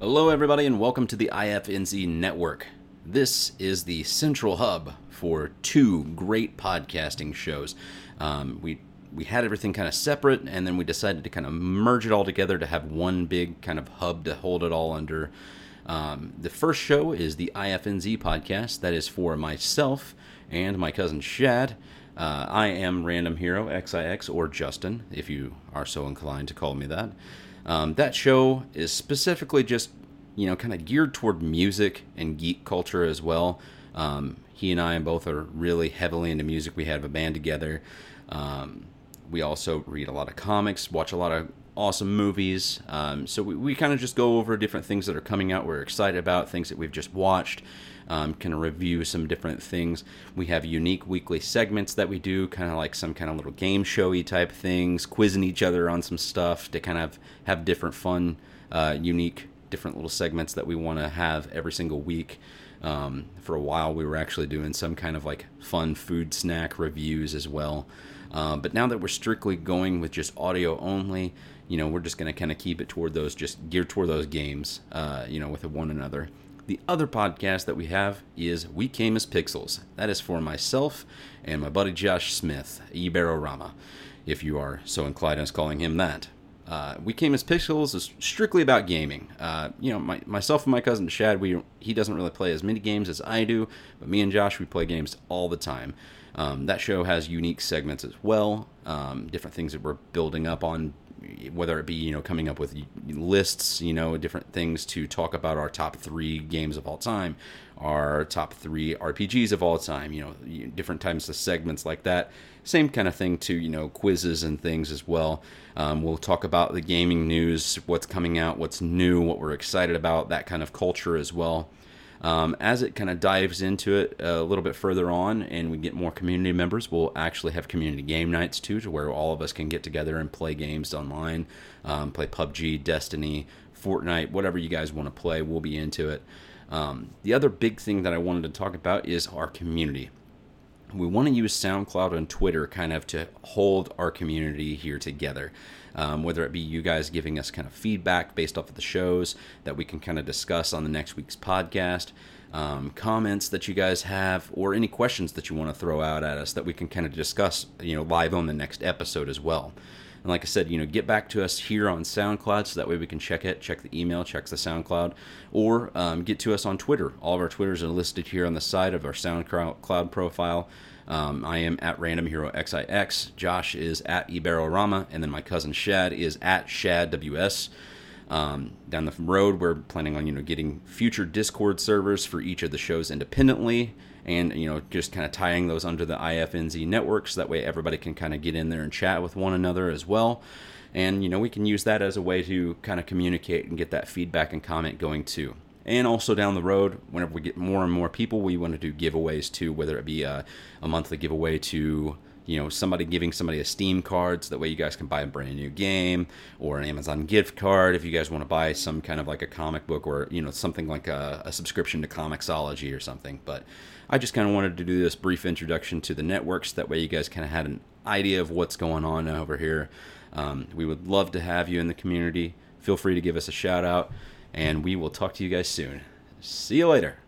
Hello, everybody, and welcome to the IFNZ Network. This is the central hub for two great podcasting shows. Um, we we had everything kind of separate, and then we decided to kind of merge it all together to have one big kind of hub to hold it all under. Um, the first show is the IFNZ podcast. That is for myself and my cousin Shad. Uh, I am Random Hero XIX or Justin, if you are so inclined to call me that. Um, that show is specifically just, you know, kind of geared toward music and geek culture as well. Um, he and I both are really heavily into music. We have a band together. Um, we also read a lot of comics, watch a lot of awesome movies. Um, so we, we kind of just go over different things that are coming out. We're excited about things that we've just watched. Um, kind of review some different things. We have unique weekly segments that we do, kind of like some kind of little game showy type things, quizzing each other on some stuff to kind of have different fun, uh, unique, different little segments that we want to have every single week. Um, for a while, we were actually doing some kind of like fun food snack reviews as well. Uh, but now that we're strictly going with just audio only, you know, we're just going to kind of keep it toward those, just geared toward those games, uh, you know, with one another. The other podcast that we have is We Came as Pixels. That is for myself and my buddy Josh Smith, Iberorama, if you are so inclined as calling him that. Uh, we came as pixels is strictly about gaming. Uh, you know, my, myself and my cousin Shad, we he doesn't really play as many games as I do, but me and Josh we play games all the time. Um, that show has unique segments as well, um, different things that we're building up on, whether it be you know coming up with lists, you know, different things to talk about our top three games of all time, our top three RPGs of all time, you know, different types of segments like that. Same kind of thing to you know quizzes and things as well. Um, we'll talk about the gaming news, what's coming out, what's new, what we're excited about, that kind of culture as well. Um, as it kind of dives into it a little bit further on and we get more community members, we'll actually have community game nights too, to where all of us can get together and play games online, um, play PUBG, Destiny, Fortnite, whatever you guys want to play, we'll be into it. Um, the other big thing that I wanted to talk about is our community we want to use SoundCloud and Twitter kind of to hold our community here together. Um, whether it be you guys giving us kind of feedback based off of the shows that we can kind of discuss on the next week's podcast, um, comments that you guys have, or any questions that you want to throw out at us that we can kind of discuss, you know, live on the next episode as well. And like I said, you know, get back to us here on SoundCloud so that way we can check it, check the email, check the SoundCloud, or um, get to us on Twitter. All of our Twitters are listed here on the side of our SoundCloud profile. Um, I am at Random Hero XIX. Josh is at Iberorama, and then my cousin Shad is at ShadWS. Um, down the road, we're planning on you know getting future Discord servers for each of the shows independently, and you know just kind of tying those under the IFNZ networks. So that way, everybody can kind of get in there and chat with one another as well. And you know we can use that as a way to kind of communicate and get that feedback and comment going too. And also down the road, whenever we get more and more people, we want to do giveaways too, whether it be a, a monthly giveaway to you know somebody giving somebody a steam card so that way you guys can buy a brand new game or an amazon gift card if you guys want to buy some kind of like a comic book or you know something like a, a subscription to comixology or something. But i just kind of wanted to do this brief introduction to the networks. That way you guys kind of had an idea of what's going on over here. Um, we would love to have you in the community. Feel free to give us a shout out and we will talk to you guys soon. See you later